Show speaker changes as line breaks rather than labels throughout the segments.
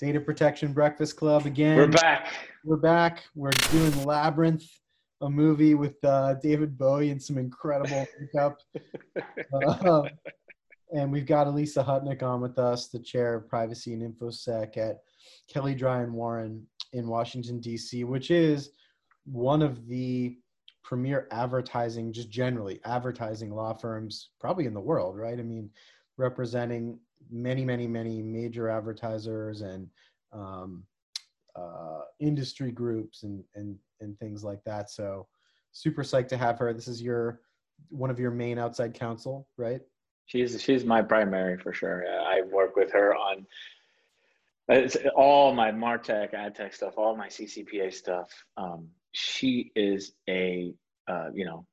Data Protection Breakfast Club again.
We're back.
We're back. We're doing Labyrinth, a movie with uh, David Bowie and some incredible makeup. Uh, and we've got Alysa Hutnik on with us, the chair of privacy and infosec at Kelley Drye and Warren in Washington D.C., which is one of the premier advertising, just generally advertising law firms, probably in the world, right? I mean, representing many, many, many major advertisers and um, uh, industry groups and and and things like that. So, super psyched to have her. This is your one of your main outside counsel, right?
She's she's my primary for sure. I work with her on it's all my Martech, ad tech stuff, all my CCPA stuff. Um, she is a uh, you know,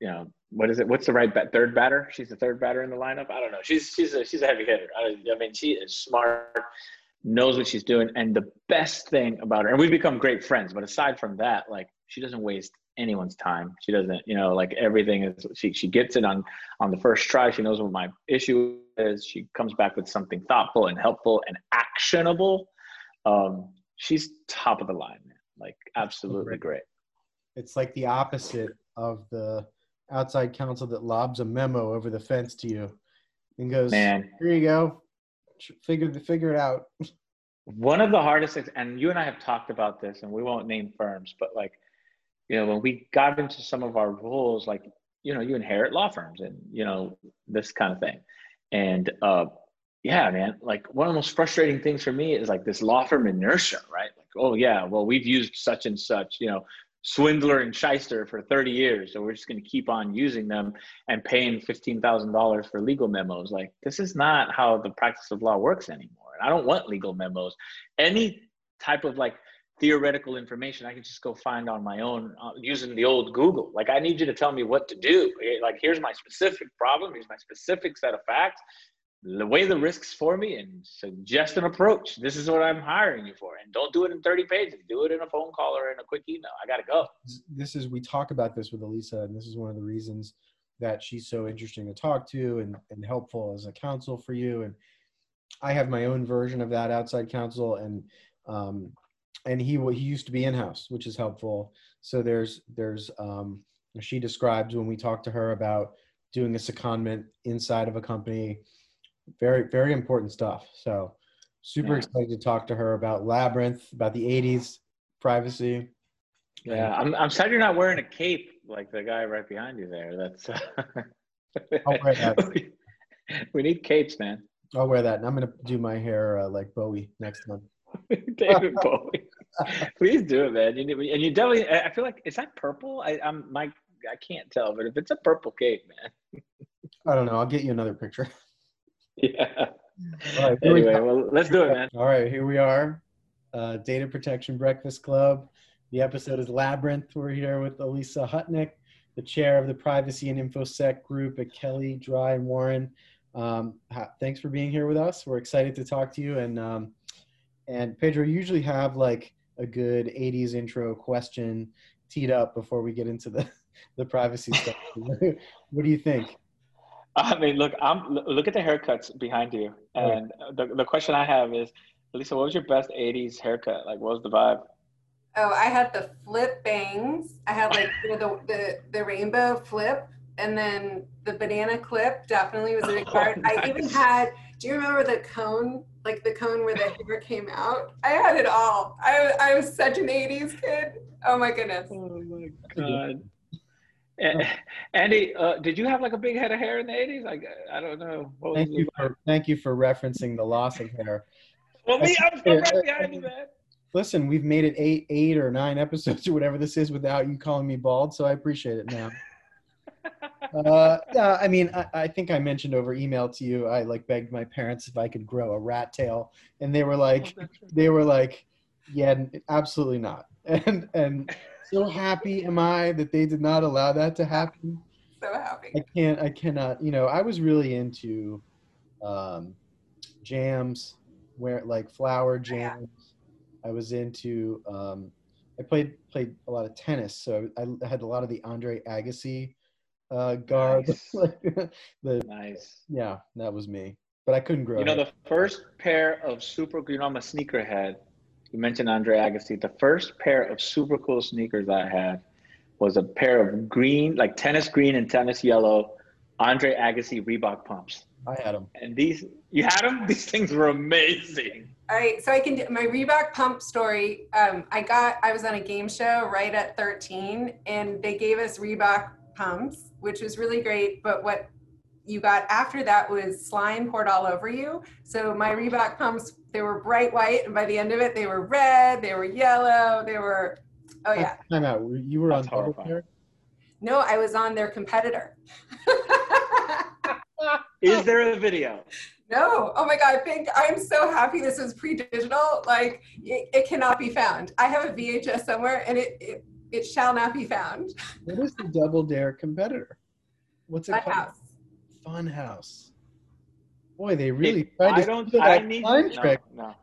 you know what is it? What's the right bat? Third batter? She's the third batter in the lineup. I don't know. She's she's a she's a heavy hitter. I, I mean, she is smart, knows what she's doing, and the best thing about her, and we've become great friends. But aside from that, like she doesn't waste anyone's time. She doesn't, you know, like everything is. She she gets it on on the first try. She knows what my issue is. She comes back with something thoughtful and helpful and actionable. Um, she's top of the line, man. Like absolutely great.
It's like the opposite of the outside counsel that lobs a memo over the fence to you and goes,
Man.
here you go. Figure, figure it out.
One of the hardest things, and you and I have talked about this, and we won't name firms, but like, you know, when we got into some of our roles, like, you know, you inherit law firms and, you know, this kind of thing. And, uh, yeah, man, like one of the most frustrating things for me is like this law firm inertia, right? Like, oh, yeah, well, we've used such and such, you know, swindler and shyster for 30 years so we're just going to keep on using them and paying $15000 for legal memos. Like this is not how the practice of law works anymore and i don't want legal memos. Any type of like theoretical information i can just go find on my own uh, using the old google. Like i need you to tell me what to do. Like here's my specific problem here's my specific set of facts weigh the risks for me and suggest an approach. This is what I'm hiring you for. And don't do it in 30 pages. Do it in a phone call or in a quick email. I got to go.
This is, we talk about this with Alysa, and this is one of the reasons that she's so interesting to talk to and, and helpful as a counsel for you. And I have my own version of that outside counsel. And, um, and he, he used to be in-house, which is helpful. So there's, there's, um, she describes when we talk to her about doing a secondment inside of a company, very very important stuff. So super yeah. excited to talk to her about labyrinth about the 80s privacy.
Yeah i'm, I'm sad you're not wearing a cape like the guy right behind you there. That's uh... that. we need capes man.
I'll wear that and i'm gonna do my hair uh, like bowie next month.
David bowie. Please do it man. You need, and you definitely i feel like is that purple? I i'm my i can't tell but if it's a purple cape man.
I don't know. I'll get you another picture
yeah. All right, anyway, we well, let's do it, man.
All right, here we are. Uh, Data Protection Breakfast Club. The episode is Labyrinth. We're here with Alysa Hutnik, the chair of the Privacy and InfoSec group at Kelley, Drye, and Warren. Um, ha- thanks for being here with us. We're excited to talk to you. And um, and Pedro, you usually have like a good '80s intro question teed up before we get into the the privacy stuff. what do you think?
I mean, look, I'm look at the haircuts behind you, and the the question I have is, Lisa, what was your best '80s haircut? Like, what was the vibe?
Oh, I had the flip bangs. I had like you know, the, the the rainbow flip, and then the banana clip definitely was a big part. Oh, nice. I even had. Do you remember the cone? Like the cone where the hair came out. I had it all. I I was such an '80s kid. Oh my goodness.
Oh my god. Andy, uh, did you have like a big head of hair in the '80s? Like, I don't know.
thank you for thank you for referencing the loss of hair.
well, me, I'm still right behind you, man.
Listen, we've made it eight, eight or nine episodes or whatever this is without you calling me bald, so I appreciate it now. uh, yeah, I mean, I, I, think I mentioned over email to you. I like begged my parents if I could grow a rat tail, and they were like, oh, they were like, yeah, absolutely not. And and so happy am I that they did not allow that to happen.
So happy.
I can't. I cannot. You know, I was really into um, jams, where like flower jams. Yeah. I was into. Um, I played played a lot of tennis, so I, I had a lot of the Andre Agassi uh, guard.
Nice. the,
nice. Yeah, that was me. but I couldn't grow.
You know,
hair.
the first pair of super, you know, I'm a sneakerhead. You mentioned Andre Agassi. The first pair of super cool sneakers I had was a pair of green, like tennis green and tennis yellow, Andre Agassi Reebok pumps.
I had them.
And these, you had them? These things were amazing.
All right, so I can do my Reebok pump story. Um, I got, I was on a game show right at 13, and they gave us Reebok pumps, which was really great. But what you got after that was slime poured all over you. So my Reebok pumps, they were bright white, and by the end of it, they were red, they were yellow, they were, oh yeah.
Time out. You were
That's
on double
horrifying.
pair?
No, I was on their competitor.
Is there a video?
No. Oh my God, Pink, I'm so happy this was pre-digital. Like it, it cannot be found. I have a VHS somewhere and it, it, it shall not be found.
What is the double dare competitor? What's it
My
called?
house.
Fun House. Boy, they really
It-
tried to
I don't.
steal
I need.
slime
No,
trick.
no,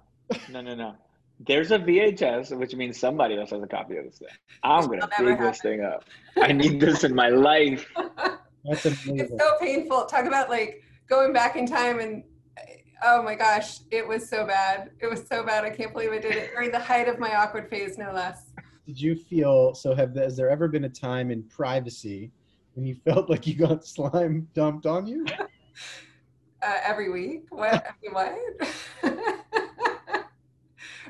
no, no, no. There's a VHS, which means somebody else has a copy of this thing. I'm gonna
It'll
dig this thing up. I need this in my life.
That's amazing.
It's so painful. Talk about like going back in time and oh my gosh, it was so bad. It was so bad. I can't believe I did it during the height of my awkward phase, no less.
Did you feel so? Have has there ever been a time in privacy when you felt like you got slime dumped on you?
Uh, every week. What? I mean, what?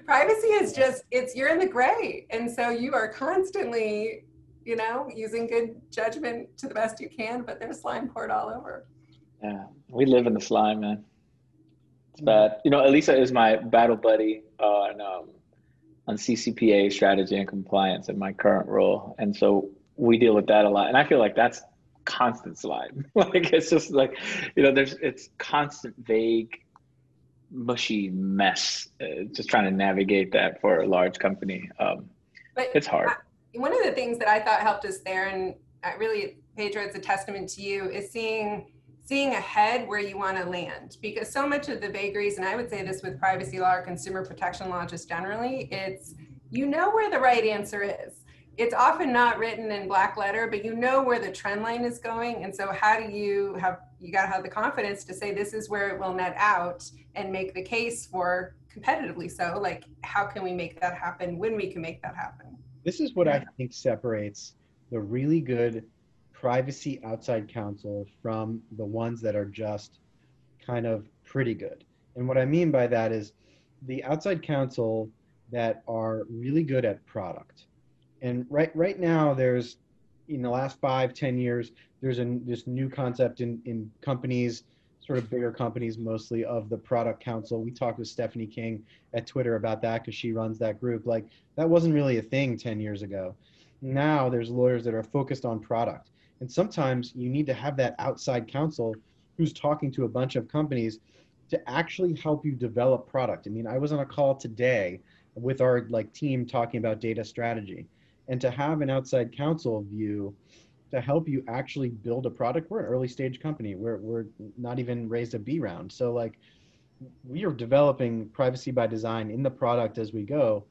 Privacy is just it's you're in the gray, and so you are constantly, you know, using good judgment to the best you can. But there's slime poured all over.
Yeah, we live in the slime, man. It's bad. You know, Alysa is my battle buddy on um, on CCPA strategy and compliance in my current role, and so we deal with that a lot. And I feel like that's constant slime. like it's just like, you know, there's it's constant vague, mushy mess. Uh, just trying to navigate that for a large company. Um,
But
it's hard.
one of the things that I thought helped us there, and really, Pedro, it's a testament to you, is seeing seeing ahead where you want to land. Because so much of the vagaries, and I would say this with privacy law or consumer protection law just generally, it's you know where the right answer is. It's often not written in black letter, but you know where the trend line is going. And so, how do you have you got to have the confidence to say this is where it will net out and make the case for competitively so? Like, how can we make that happen when we can make that happen?
This is what I think separates the really good privacy outside counsel from the ones that are just kind of pretty good. And what I mean by that is the outside counsel that are really good at product. And right right now there's in the last five, ten years, there's a this new concept in, in companies, sort of bigger companies mostly of the product counsel. We talked with Stephanie King at Twitter about that because she runs that group. Like that wasn't really a thing 10 years ago. Now there's lawyers that are focused on product. And sometimes you need to have that outside counsel who's talking to a bunch of companies to actually help you develop product. I mean, I was on a call today with our like team talking about data strategy and to have an outside counsel view to help you actually build a product. We're an early stage company. We're, we're not even raised a B round. So like we are developing privacy by design in the product as we go.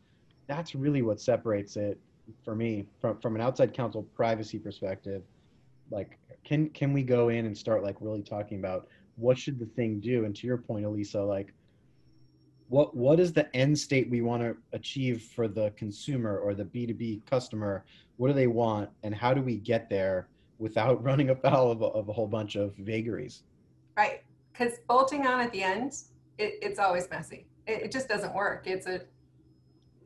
That's really what separates it for me from, from an outside counsel privacy perspective. Like, can, can we go in and start like really talking about what should the thing do? And to your point, Alysa, like what, what is the end state we want to achieve for the consumer or the B2B customer? What do they want? And how do we get there without running afoul of a, of a whole bunch of vagaries?
Right. Because bolting on at the end, it, it's always messy. It, it just doesn't work. It's a,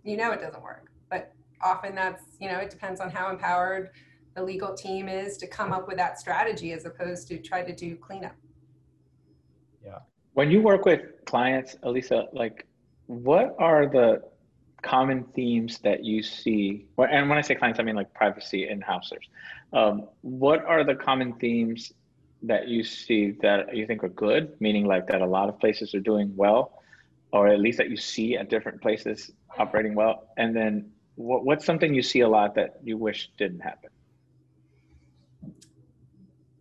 you know, it doesn't work. But often that's, you know, it depends on how empowered the legal team is to come up with that strategy as opposed to try to do cleanup.
When you work with clients, Alysa, like what are the common themes that you see? And when I say clients, I mean like privacy in-housers. Um, what are the common themes that you see that you think are good, meaning like that a lot of places are doing well, or at least that you see at different places operating well? And then what, what's something you see a lot that you wish didn't happen?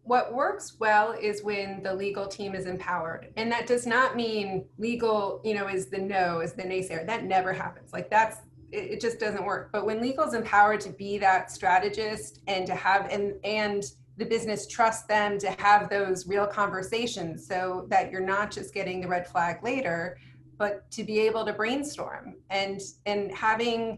What works well is when the legal team is empowered. And that does not mean legal you know is the no is the naysayer. That never happens. Like that's it, it just doesn't work. But when legal is empowered to be that strategist and to have and and the business trusts them to have those real conversations so that you're not just getting the red flag later but to be able to brainstorm and and having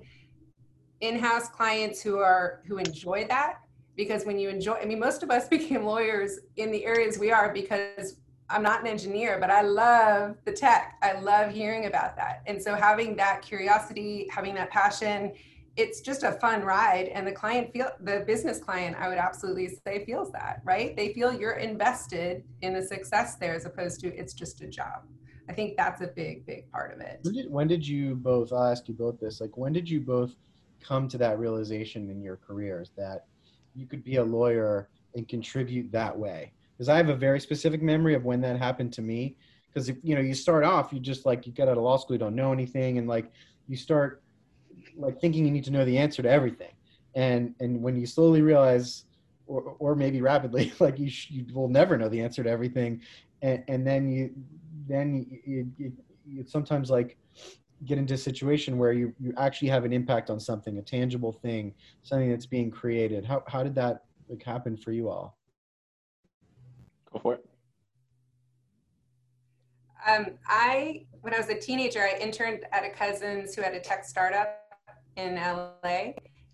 in-house clients who are who enjoy that because when you enjoy i mean most of us became lawyers in the areas we are because i'm not an engineer but i love the tech. I love hearing about that. And so having that curiosity having that passion it's just a fun ride. And the client feel the business client i would absolutely say feels that right? They feel you're invested in the success there as opposed to it's just a job. I think that's a big big part of it.
When did, when did you both i'll ask you both this like when did you both come to that realization in your careers that you could be a lawyer and contribute that way. Because i have a very specific memory of when that happened to me. Because you know you start off you just like you get out of law school you don't know anything and like you start like thinking you need to know the answer to everything. And and when you slowly realize or, or maybe rapidly like you, sh- you will never know the answer to everything. And, and then you then you, you, you sometimes like get into a situation where you, you actually have an impact on something a tangible thing something that's being created how, how did that like happen for you all
go for it
um, i when i was a teenager i interned at a cousin's who had a tech startup in LA.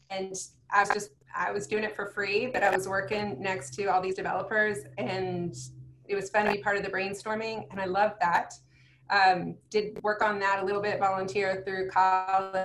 And I was just, I was doing it for free, but I was working next to all these developers and it was fun to be part of the brainstorming. And I loved that. Um, did work on that a little bit, volunteer through college.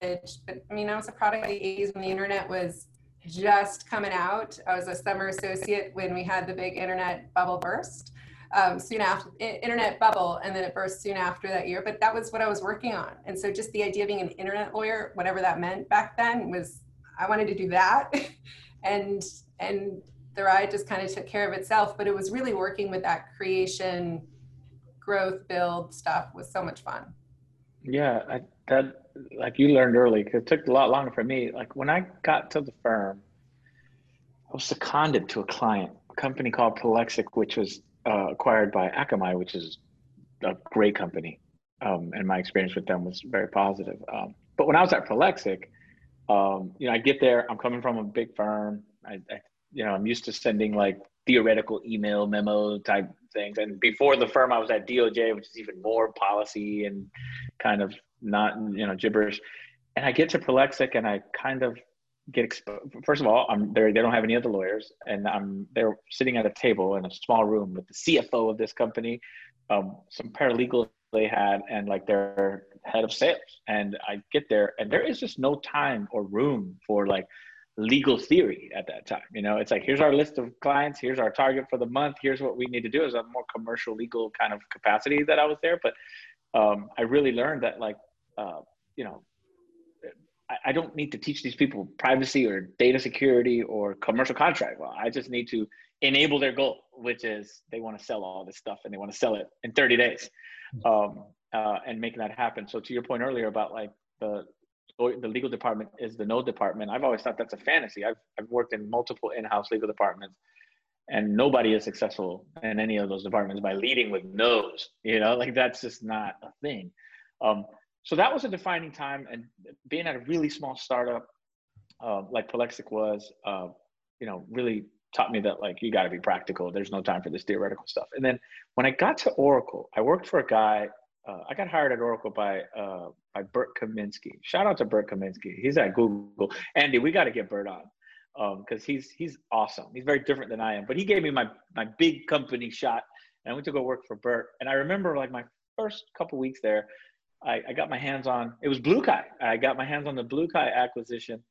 But I mean, I was a product of the 80s when the internet was just coming out. I was a summer associate when we had the big internet bubble burst um, soon after internet bubble and then it burst soon after that year but that was what i was working on and so just the idea of being an internet lawyer whatever that meant back then was i wanted to do that and and the ride just kind of took care of itself but it was really working with that creation growth build stuff was so much fun
yeah I, that like you learned early because it took a lot longer for me like when i got to the firm i was seconded to a client a company called Prolexic, which was uh, acquired by Akamai, which is a great company. Um, and my experience with them was very positive. Um, but when I was at Prolexic, um, you know, I get there, I'm coming from a big firm. I, I, you know, I'm used to sending like theoretical email memo type things. And before the firm, I was at DOJ, which is even more policy and kind of not, you know, gibberish. And I get to Prolexic and I kind of get exposed. First of all, I'm there. They don't have any other lawyers, and I'm they're sitting at a table in a small room with the CFO of this company, um, some paralegals they had, and like their head of sales. And I get there, and there is just no time or room for like legal theory at that time. You know, it's like here's our list of clients, here's our target for the month, here's what we need to do. Is a more commercial legal kind of capacity that I was there, but um, I really learned that like uh, you know I don't need to teach these people privacy or data security or commercial contract law. I just need to enable their goal, which is they want to sell all this stuff and they want to sell it in 30 days, um, uh, and making that happen. So to your point earlier about like the the legal department is the no department. I've always thought that's a fantasy. I've I've worked in multiple in-house legal departments, and nobody is successful in any of those departments by leading with no's. You know, like that's just not a thing. Um, so that was a defining time and being at a really small startup uh, like Prolexic was, uh, you know, really taught me that like you got to be practical. There's no time for this theoretical stuff. And then when I got to Oracle, I worked for a guy. Uh, I got hired at Oracle by uh, by Bert Kaminsky. Shout out to Bert Kaminsky. He's at Google. Andy, we got to get Bert on because um, he's he's awesome. He's very different than I am. But he gave me my my big company shot, and I went to go work for Bert. And I remember like my first couple weeks there, I, I got my hands on it was Blue BlueKai. I got my hands on the Blue BlueKai acquisition,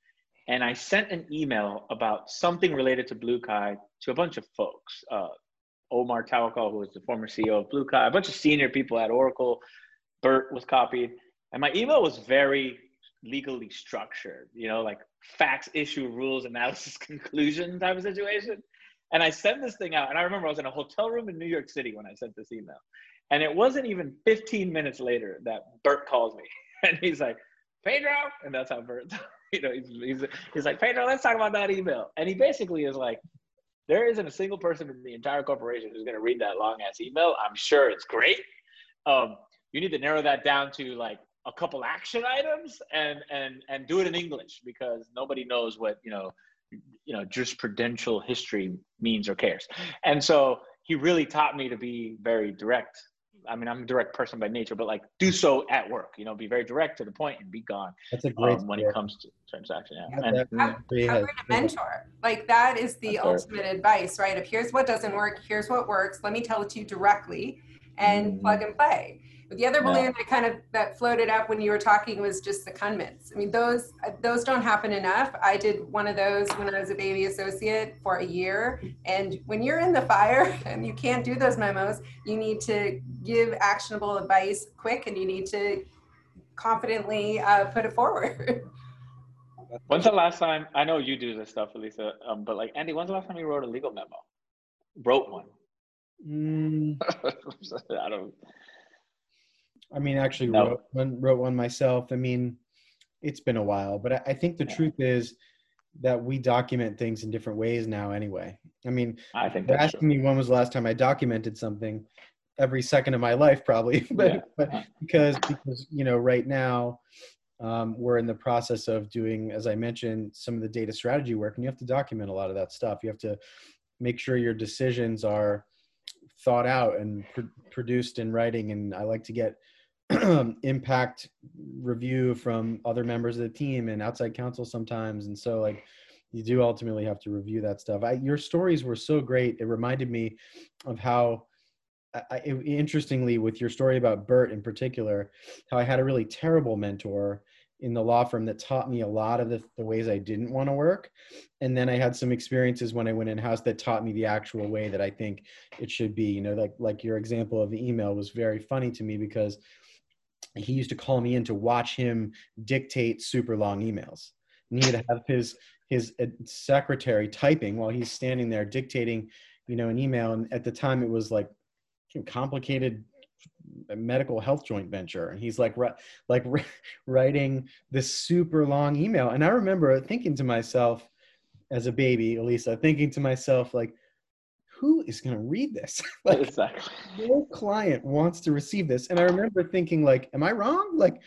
and I sent an email about something related to Blue BlueKai to a bunch of folks. Uh, Omar Tawakol, who was the former CEO of BlueKai, a bunch of senior people at Oracle. Bert was copied, and my email was very legally structured. You know, like facts, issue, rules, analysis, conclusion type of situation. And I sent this thing out, and I remember I was in a hotel room in New York City when I sent this email. And it wasn't even 15 minutes later that Bert calls me and he's like, Pedro, and that's how Bert, you know, he's, he's, he's like, Pedro, let's talk about that email. And he basically is like, there isn't a single person in the entire corporation who's going to read that long ass email. I'm sure it's great. Um, you need to narrow that down to like a couple action items and and and do it in English because nobody knows what you know you know jurisprudential history means or cares and so he really taught me to be very direct I mean, I'm a direct person by nature, but like do so at work, you know, be very direct to the point and be gone.
That's a great
um, when it comes to transaction. Yeah.
Yeah,
And-
that-
How- How great a mentor. Like that is the
That's right.
ultimate advice, right? Of here's what doesn't work, here's what works. Let me tell it to you directly and
Mhm.
plug and play. But the other
Yeah.
balloon that kind of that floated up when you were talking was just the secondments. I mean, those those don't happen enough. I did one of those when I was a baby associate for a year. And when you're in the fire and you can't do those memos, you need to give actionable advice quick, and you need to confidently uh, put it forward.
When's the last time? I know you do this stuff, Alysa, um, but like Andy, when's the last time you wrote a legal memo? Wrote one.
Mm,
I don't.
I mean, actually
No.
wrote one, wrote one myself. I mean, it's been a while, but I, I think the
Yeah.
truth is that we document things in different ways now. Anyway, I mean,
I think that's
asking
true.
me when was the last time I documented something? Every second of my life, probably. but
Yeah.
but because because you know, right now. Um, we're in the process of doing, as I mentioned, some of the data strategy work, and you have to document a lot of that stuff. You have to make sure your decisions are thought out and pr- produced in writing. And I like to get impact review from other members of the team and outside counsel sometimes. And so, like, you do ultimately have to review that stuff. I, your stories were so great. It reminded me of how, I, interestingly, with your story about Bert in particular, how I had a really terrible mentor in the law firm that taught me a lot of the, the ways I didn't want to work. And then I had some experiences when I went in house that taught me the actual way that I think it should be. You know, like like your example of the email was very funny to me because he used to call me in to watch him dictate super long emails. And he would have his his uh, secretary typing while he's standing there dictating, you know, an email. And at the time, it was like complicated medical health joint venture and he's like like writing this super long email and i remember thinking to myself as a baby alysa thinking to myself like who is going to read this? Like
exactly.
no client wants to receive this. And i remember thinking like am i wrong? Like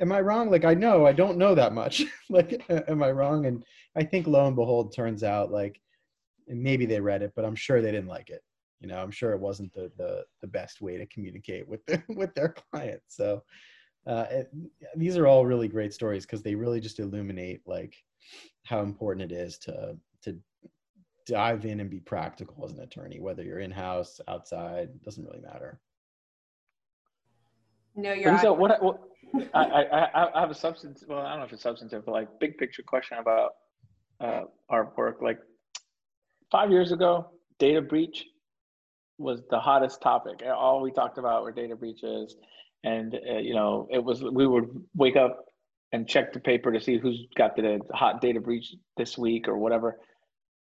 am i wrong? Like i know i don't know that much. Like am i wrong? And i think lo and behold turns out like maybe they read it but i'm sure they didn't like it. You know i'm sure it wasn't the the, the best way to communicate with their with their clients so uh, it, these are all really great stories because they really just illuminate like how important it is to to dive in and be practical as an attorney whether you're in house outside doesn't really matter
No, you're
Lisa, what, what I, I, I- I have a substance. Well, I don't know if it's substantive, but like big picture question about uh, our work. Like five years ago, data breach was the hottest topic. All we talked about were data breaches, and uh, you know, it was we would wake up and check the paper to see who's got the hot data breach this week or whatever.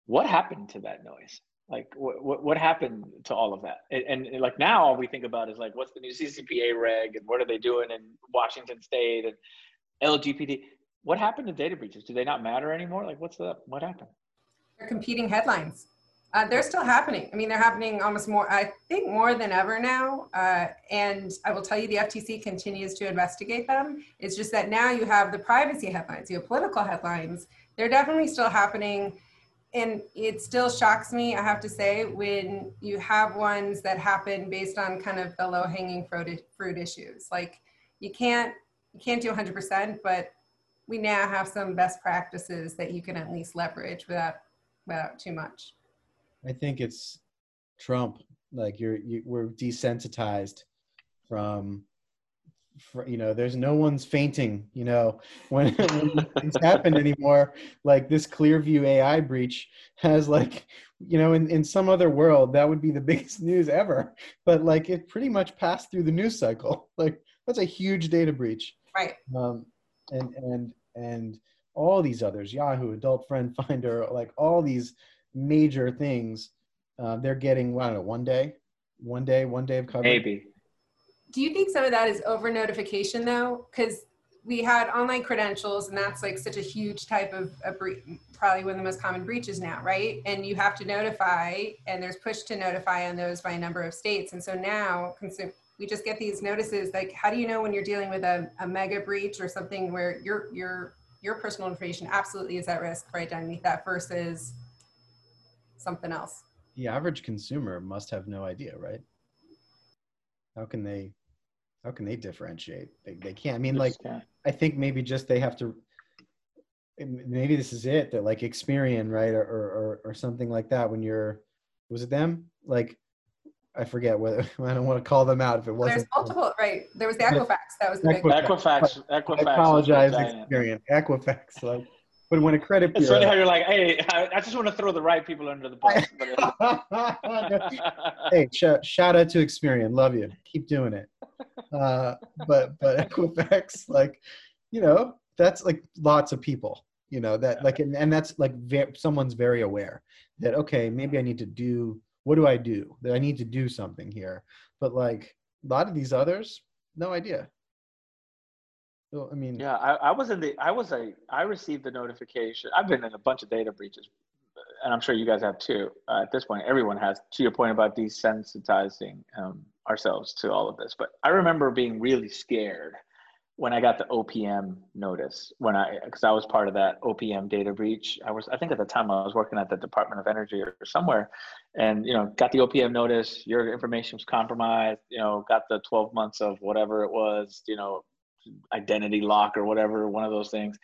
What happened to that noise? Like, what what, what happened to all of that? And, and like now, all we think about is like, what's the new CCPA reg and what are they doing in Washington State and LGPD? What happened to data breaches? Do they not matter anymore? Like, what's the what happened?
They're competing headlines. Uh, they're still happening. I mean, they're happening almost more, I think more than ever now. Uh, and I will tell you, the FTC continues to investigate them. It's just that now you have the privacy headlines, you have political headlines. They're definitely still happening. And it still shocks me, I have to say, when you have ones that happen based on kind of the low hanging fruit, fruit issues. Like you can't, you can't do 100%, but we now have some best practices that you can at least leverage without, without too much.
I think it's Trump. Like you're, you, we're desensitized from, for, you know, there's no one's fainting, you know, when, when things happen anymore. Like this Clearview AI breach has like, you know, in, in some other world, that would be the biggest news ever. But like it pretty much passed through the news cycle. Like that's a huge data breach.
Right.
Um, and, and, and all these others, Yahoo, Adult Friend Finder, like all these major things uh, they're getting I don't know one day, one day, one day of coverage.
Maybe.
Do you think some of that is over notification though? Because we had online credentials, and that's like such a huge type of a bre- probably one of the most common breaches now, right? And you have to notify, and there's push to notify on those by a number of states. And so now, consum- we just get these notices. Like, how do you know when you're dealing with a, a mega breach or something where your your your personal information absolutely is at risk right underneath that versus something else.
The average consumer must have no idea, right? How can they how can they differentiate? They, they can't. I mean, like I think maybe just they have to maybe this is it that like Experian, right? Or, or or something like that when you're was it them? Like I forget whether I don't want to call them out if it wasn't.
There's multiple, right? There was the Equifax. That was the big.
Equifax. Equifax.
I apologize, Experian. Equifax. Like, but when a credit
bureau, it's funny how you're like, hey, I just want to throw the right people under the bus.
hey, sh- shout out to Experian. Love you. Keep doing it. Uh, but but Equifax, like, you know, that's like lots of people. You know that like, and, and that's like ve- someone's very aware that okay, maybe I need to do what do I do? That I need to do something here. But like a lot of these others, no idea. So, I mean,
yeah, I, I was in the, I was a, I received the notification. I've been in a bunch of data breaches, and I'm sure you guys have too. Uh, at this point, everyone has. To your point about desensitizing um, ourselves to all of this, but I remember being really scared when I got the OPM notice, when I, because I was part of that OPM data breach, I was, I think at the time I was working at the Department of Energy or, somewhere, and you know, got the OPM notice, your information was compromised, you know, got the 12 months of whatever it was, you know, identity lock or whatever, one of those things,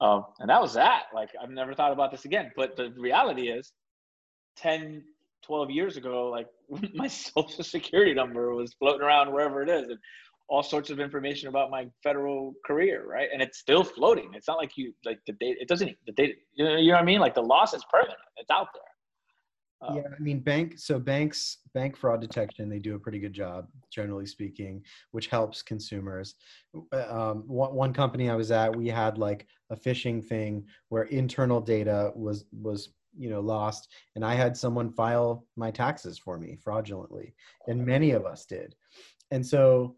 um, and that was that. Like I've never thought about this again. But the reality is, 10, 12 years ago, like my social security number was floating around wherever it is. And all sorts of information about my federal career, right? And it's still floating. It's not like you like the data. It doesn't. The data. You know, you know what I mean? Like the loss is permanent. It's out there.
Um, yeah, I mean, bank. So banks, bank fraud detection, they do a pretty good job, generally speaking, which helps consumers. Um, one, one company I was at, we had like a phishing thing where internal data was was you know lost, and I had someone file my taxes for me fraudulently, and many of us did, and so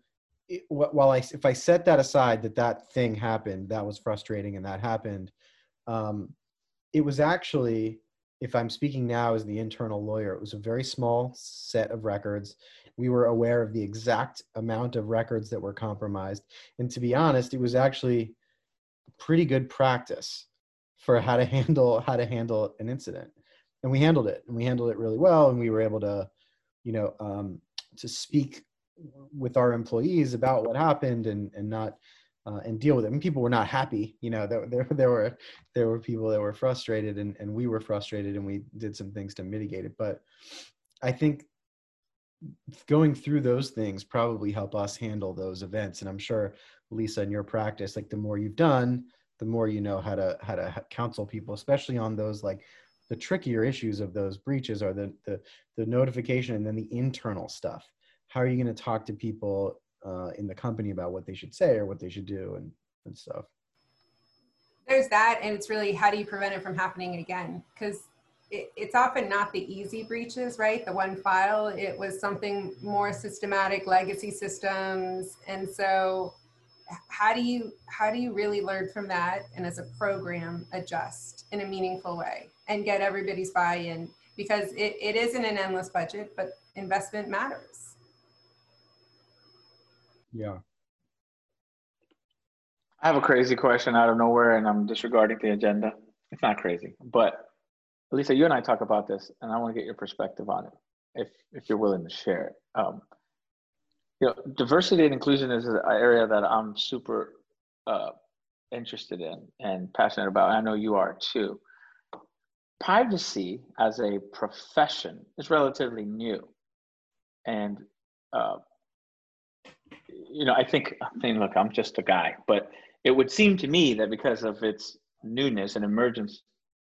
it, while I, if I set that aside, that that thing happened, that was frustrating, and that happened. Um, it was actually, if I'm speaking now as the internal lawyer, it was a very small set of records. We were aware of the exact amount of records that were compromised, and to be honest, it was actually pretty good practice for how to handle how to handle an incident, and we handled it, and we handled it really well, and we were able to, you know, um, to speak with our employees about what happened and and not uh, and deal with it. People were not happy. You know, there, there there were there were people that were frustrated, and and we were frustrated, and we did some things to mitigate it. But I think going through those things probably help us handle those events. And I'm sure Lisa, in your practice, like the more you've done, the more you know how to how to counsel people, especially on those like the trickier issues of those breaches are the the the notification and then the internal stuff how are you going to talk to people uh, in the company about what they should say or what they should do and, and stuff.
There's that and it's really how do you prevent it from happening again? Because it, it's often not the easy breaches right? The one file it was something more systematic legacy systems. And so how do you how do you really learn from that and as a program adjust in a meaningful way and get everybody's buy-in? Because it, it isn't an endless budget but investment matters
yeah.
I have a crazy question out of nowhere, and I'm disregarding the agenda. It's not crazy, but Lisa, you and I talk about this, and I want to get your perspective on it, if if you're willing to share it. Um, you know, diversity and inclusion is an area that I'm super uh, interested in and passionate about. I know you are too. Privacy as a profession is relatively new, and uh, you know, I think, I mean, look, I'm just a guy, but it would seem to me that because of its newness and emergence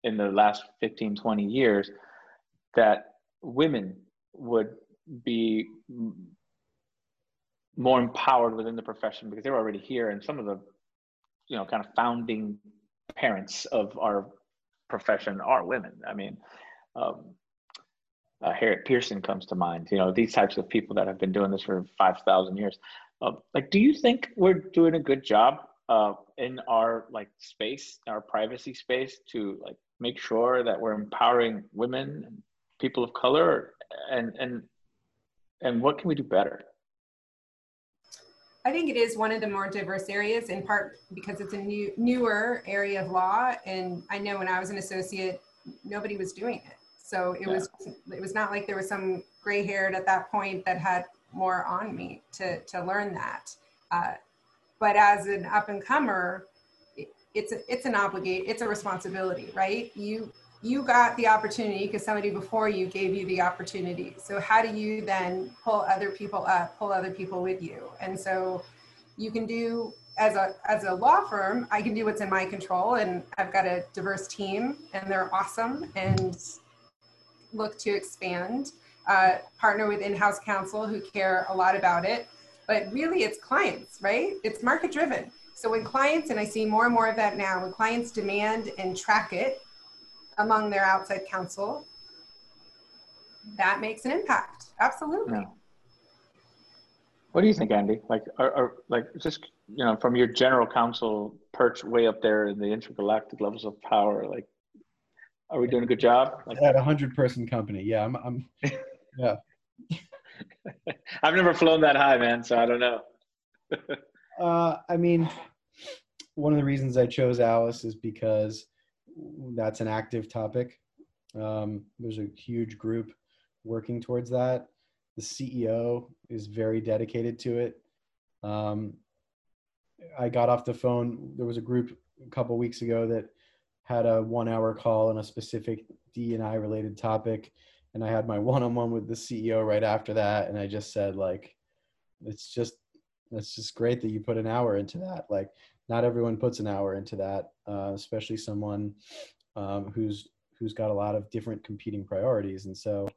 in the last 15, 20 years, that women would be more empowered within the profession because they're already here and some of the you know kind of founding parents of our profession are women. I mean um, uh, harriet pearson comes to mind you know these types of people that have been doing this for 5000 years uh, like, do you think we're doing a good job uh, in our like space, our privacy space, to like make sure that we're empowering women and people of color, and and and what can we do better?
I think it is one of the more diverse areas in part because it's a new newer area of law and I know when I was an associate nobody was doing it. So it yeah. was it was not like there was some gray haired at that point that had more on me to to learn that. Uh, but as an up and comer, it, it's a, it's an obligate it's a responsibility, right? You you got the opportunity because somebody before you gave you the opportunity. So how do you then pull other people up, pull other people with you? And so you can do as a as a law firm, I can do what's in my control and I've got a diverse team and they're awesome and look to expand. Uh, partner with in-house counsel who care a lot about it. But really it's clients, right? It's market driven. So when clients, and I see more and more of that now, when clients demand and track it, among their outside counsel, that makes an impact. Absolutely. Yeah.
What do you think, Andy? Like, are, are, like just you know, from your general counsel perch way up there in the intergalactic levels of power, like, are we doing a good job? Like,
at a hundred person company, yeah, I'm, I'm yeah.
I've never flown that high, man, so I don't know.
uh, I mean, one of the reasons I chose Alyce is because that's an active topic. Um, there's a huge group working towards that. The CEO is very dedicated to it. Um, I got off the phone. There was a group a couple weeks ago that had a one-hour call on a specific D and I related topic, and I had my one-on-one with the CEO right after that, and I just said like, it's just it's just great that you put an hour into that. Like, not everyone puts an hour into that, uh, especially someone um, who's who's got a lot of different competing priorities. And so,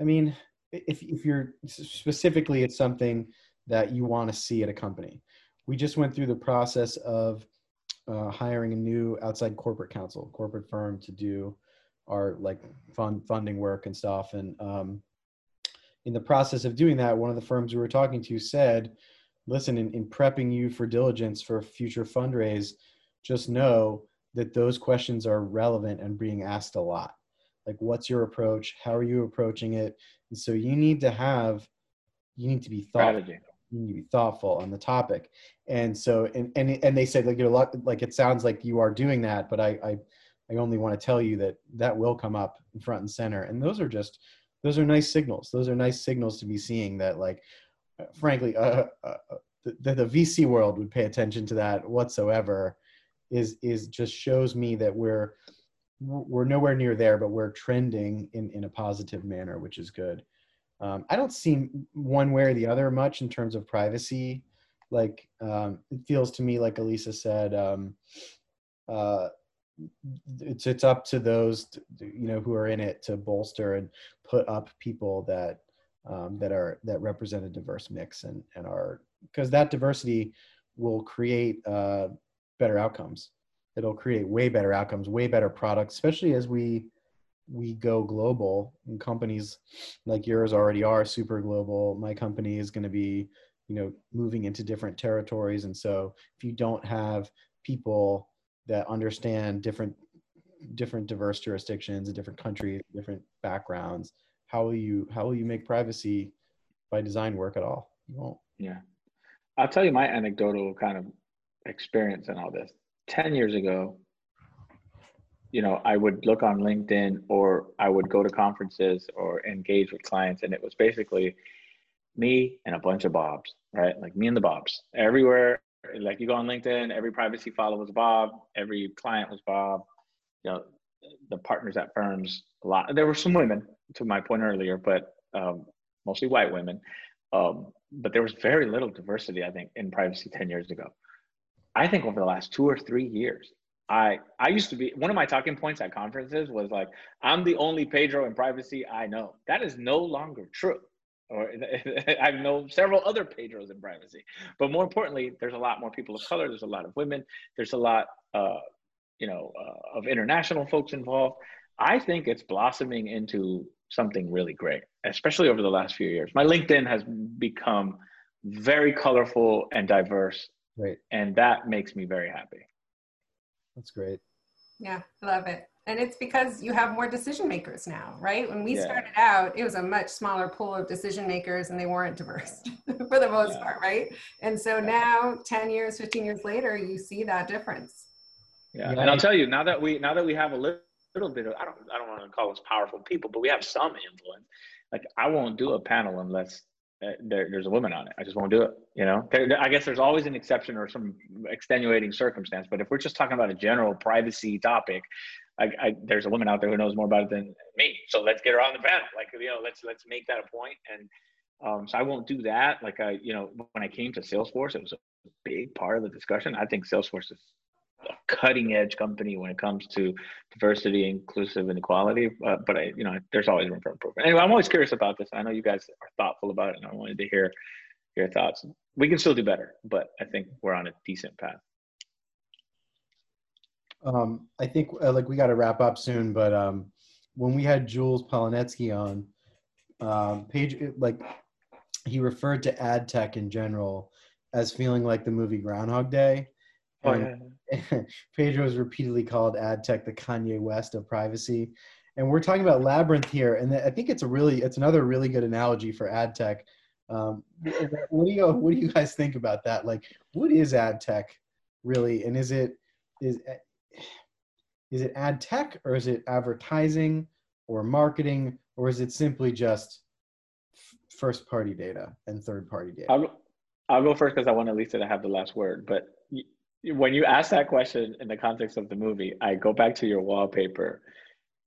I mean, if if you're specifically it's something that you want to see at a company, we just went through the process of uh, hiring a new outside corporate counsel, corporate firm to do our like fund funding work and stuff. And um, in the process of doing that, one of the firms we were talking to said listen, in, in prepping you for diligence for future fundraise, just know that those questions are relevant and being asked a lot. Like, what's your approach? How are you approaching it? And so you need to have, you need to be thoughtful. Strategy. You need to be thoughtful on the topic. And so, and and and they said like you know, like it sounds like you are doing that, but I I I only want to tell you that that will come up front and center. And those are just those are nice signals. Those are nice signals to be seeing that like frankly, uh, uh, uh the, the VC world would pay attention to that whatsoever is is just shows me that we're we're nowhere near there, but we're trending in in a positive manner, which is good. Um, I don't see one way or the other much in terms of privacy. Like um, it feels to me like Alysa said, um, uh, it's it's up to those you know who are in it to bolster and put up people that um, that are that represent a diverse mix and and are because that diversity will create uh, better outcomes. It'll create way better outcomes, way better products, especially as we we go global. And companies like yours already are super global. My company is going to be, you know, moving into different territories, and so if you don't have people that understand different different diverse jurisdictions, and different countries, different backgrounds, how will you how will you make privacy by design work at all? You won't.
Yeah. I'll tell you my anecdotal kind of experience in all this. 10 years ago, you know, I would look on LinkedIn or I would go to conferences or engage with clients, and it was basically me and a bunch of Bobs, right? Like me and the Bobs. Everywhere, like you go on LinkedIn, every privacy follow was Bob, every client was Bob. You know, the partners at firms, a lot. There were some women, to my point earlier, but um, mostly white women. Um, but there was very little diversity, I think, in privacy 10 years ago. I think over the last two or three years, I I used to be one of my talking points at conferences was like, I'm the only Pedro in privacy I know. That is no longer true. Or I know several other Pedros in privacy. But more importantly, there's a lot more people of color, there's a lot of women, there's a lot uh, you know, uh, of international folks involved. I think it's blossoming into something really great, especially over the last few years. My LinkedIn has become very colorful and diverse.
Right.
And that makes me very happy.
That's great.
Yeah, I love it. And it's because you have more decision makers now, right? When we
Yeah.
started out, it was a much smaller pool of decision makers and they weren't diverse for the most
Yeah.
part, right? And so now, 10 years, 15 years later, you see that difference.
Yeah.
Yeah.
And I'll tell you, now that we now that we have a little, little bit of I don't I don't want to call us powerful people, but we have some influence. Like I won't do a panel unless there, there's a woman on it. I just won't do it. You know, I guess there's always an exception or some extenuating circumstance. But if we're just talking about a general privacy topic, I, I, there's a woman out there who knows more about it than me. So let's get her on the panel. Like you know, let's let's make that a point. And um, so I won't do that. Like I, you know, when I came to Salesforce, it was a big part of the discussion. I think Salesforce is a cutting edge company when it comes to diversity, inclusive, and equality. Uh, but I, you know, there's always room for improvement. Anyway, I'm always curious about this. I know you guys are thoughtful about it, and I wanted to hear your thoughts. We can still do better, but I think we're on a decent path.
Um, I think uh, like we got to wrap up soon, but um, when we had Jules Polonetsky on, um, Page like he referred to ad tech in general as feeling like the movie Groundhog Day. And Pedro has repeatedly called ad tech the Kanye West of privacy. And we're talking about labyrinth here, and I think it's a really, it's another really good analogy for ad tech. Um, what do you, what do you guys think about that? Like, what is ad tech really, and is it, is, is it ad tech or is it advertising or marketing or is it simply just f- first party data and third party data?
I'll, go- I'll go first because I want Alysa to have the last word. But y- when you ask that question in the context of the movie, I go back to your wallpaper,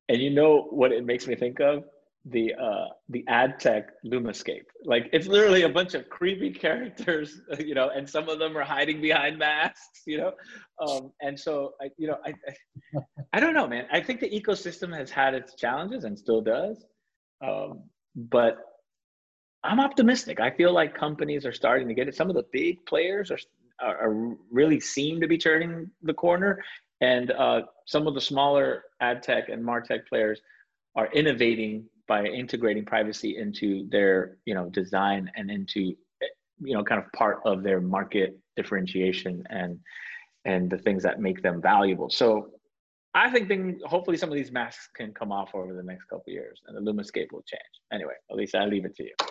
and you know what it makes me think of the uh, the ad tech Lumascape. Like it's literally a bunch of creepy characters, you know, and some of them are hiding behind masks, you know, um, and so I, you know, I, I I don't know, man. I think the ecosystem has had its challenges and still does, um, but I'm optimistic. I feel like companies are starting to get it. Some of the big players are are, really seem to be turning the corner, and uh, some of the smaller ad tech and martech players are innovating by integrating privacy into their you know design and into you know kind of part of their market differentiation and and the things that make them valuable. So I think then hopefully some of these masks can come off over the next couple years and the Lumascape will change. Anyway, Alysa, I leave it to you.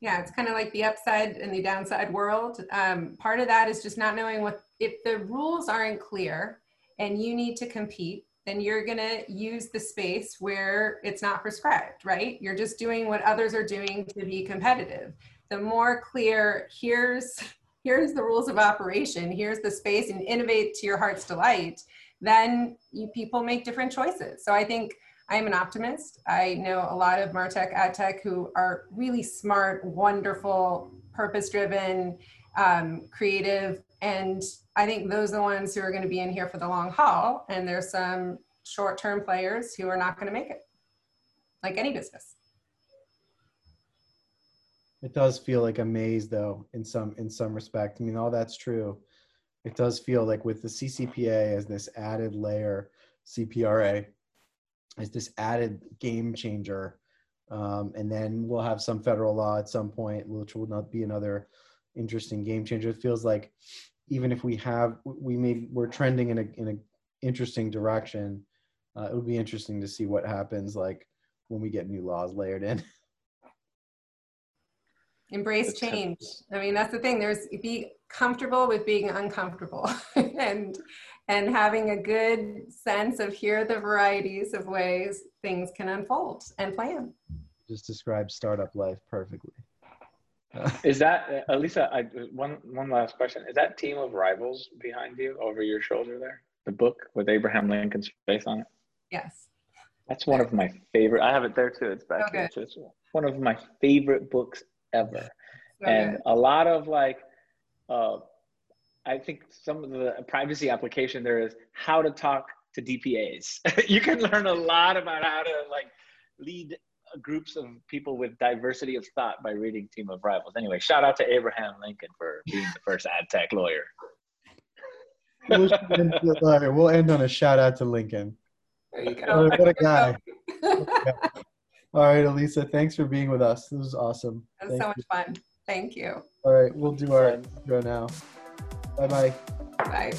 Yeah, it's kind of like the upside and the downside world. Um, part of that is just not knowing what, if the rules aren't clear and you need to compete, then you're going to use the space where it's not prescribed, right? You're just doing what others are doing to be competitive. The more clear, here's here's the rules of operation, here's the space, and innovate to your heart's delight, then you people make different choices. So I think I am an optimist. I know a lot of Martech, AdTech who are really smart, wonderful, purpose-driven, um, creative, and I think those are the ones who are going to be in here for the long haul. And there's some short-term players who are not going to make it, like any business.
It does feel like a maze, though, in some in some respect. I mean, all that's true. It does feel like with the CCPA as this added layer, CPRA as this added game changer, um, and then we'll have some federal law at some point, which will not be another interesting game changer. It feels like even if we have we may we're trending in a in a interesting direction. Uh, it would be interesting to see what happens like when we get new laws layered in.
Embrace change. I mean, that's the thing. There's be comfortable with being uncomfortable, and and having a good sense of here are the varieties of ways things can unfold and plan.
Just describe startup life perfectly.
Is that uh, Alysa? I, one one last question. Is that team of rivals behind you over your shoulder there? The book with Abraham Lincoln's face on it.
Yes.
That's one of my favorite. I have it there too. It's back
Okay.
here. It's one of my favorite books ever.
So
and a lot of like uh, i think some of the privacy application there is how to talk to dpas you can learn a lot about how to like lead groups of people with diversity of thought by reading team of rivals anyway shout out to abraham lincoln for being the first ad tech lawyer
we'll, end, all right, we'll end on a shout out to Lincoln.
There you
Oh,
go.
what a guy. All right, Alysa, thanks for being with us. This was awesome.
It was
Thank
so
you.
much fun. Thank you.
All right, we'll do our intro now. Bye bye.
Bye.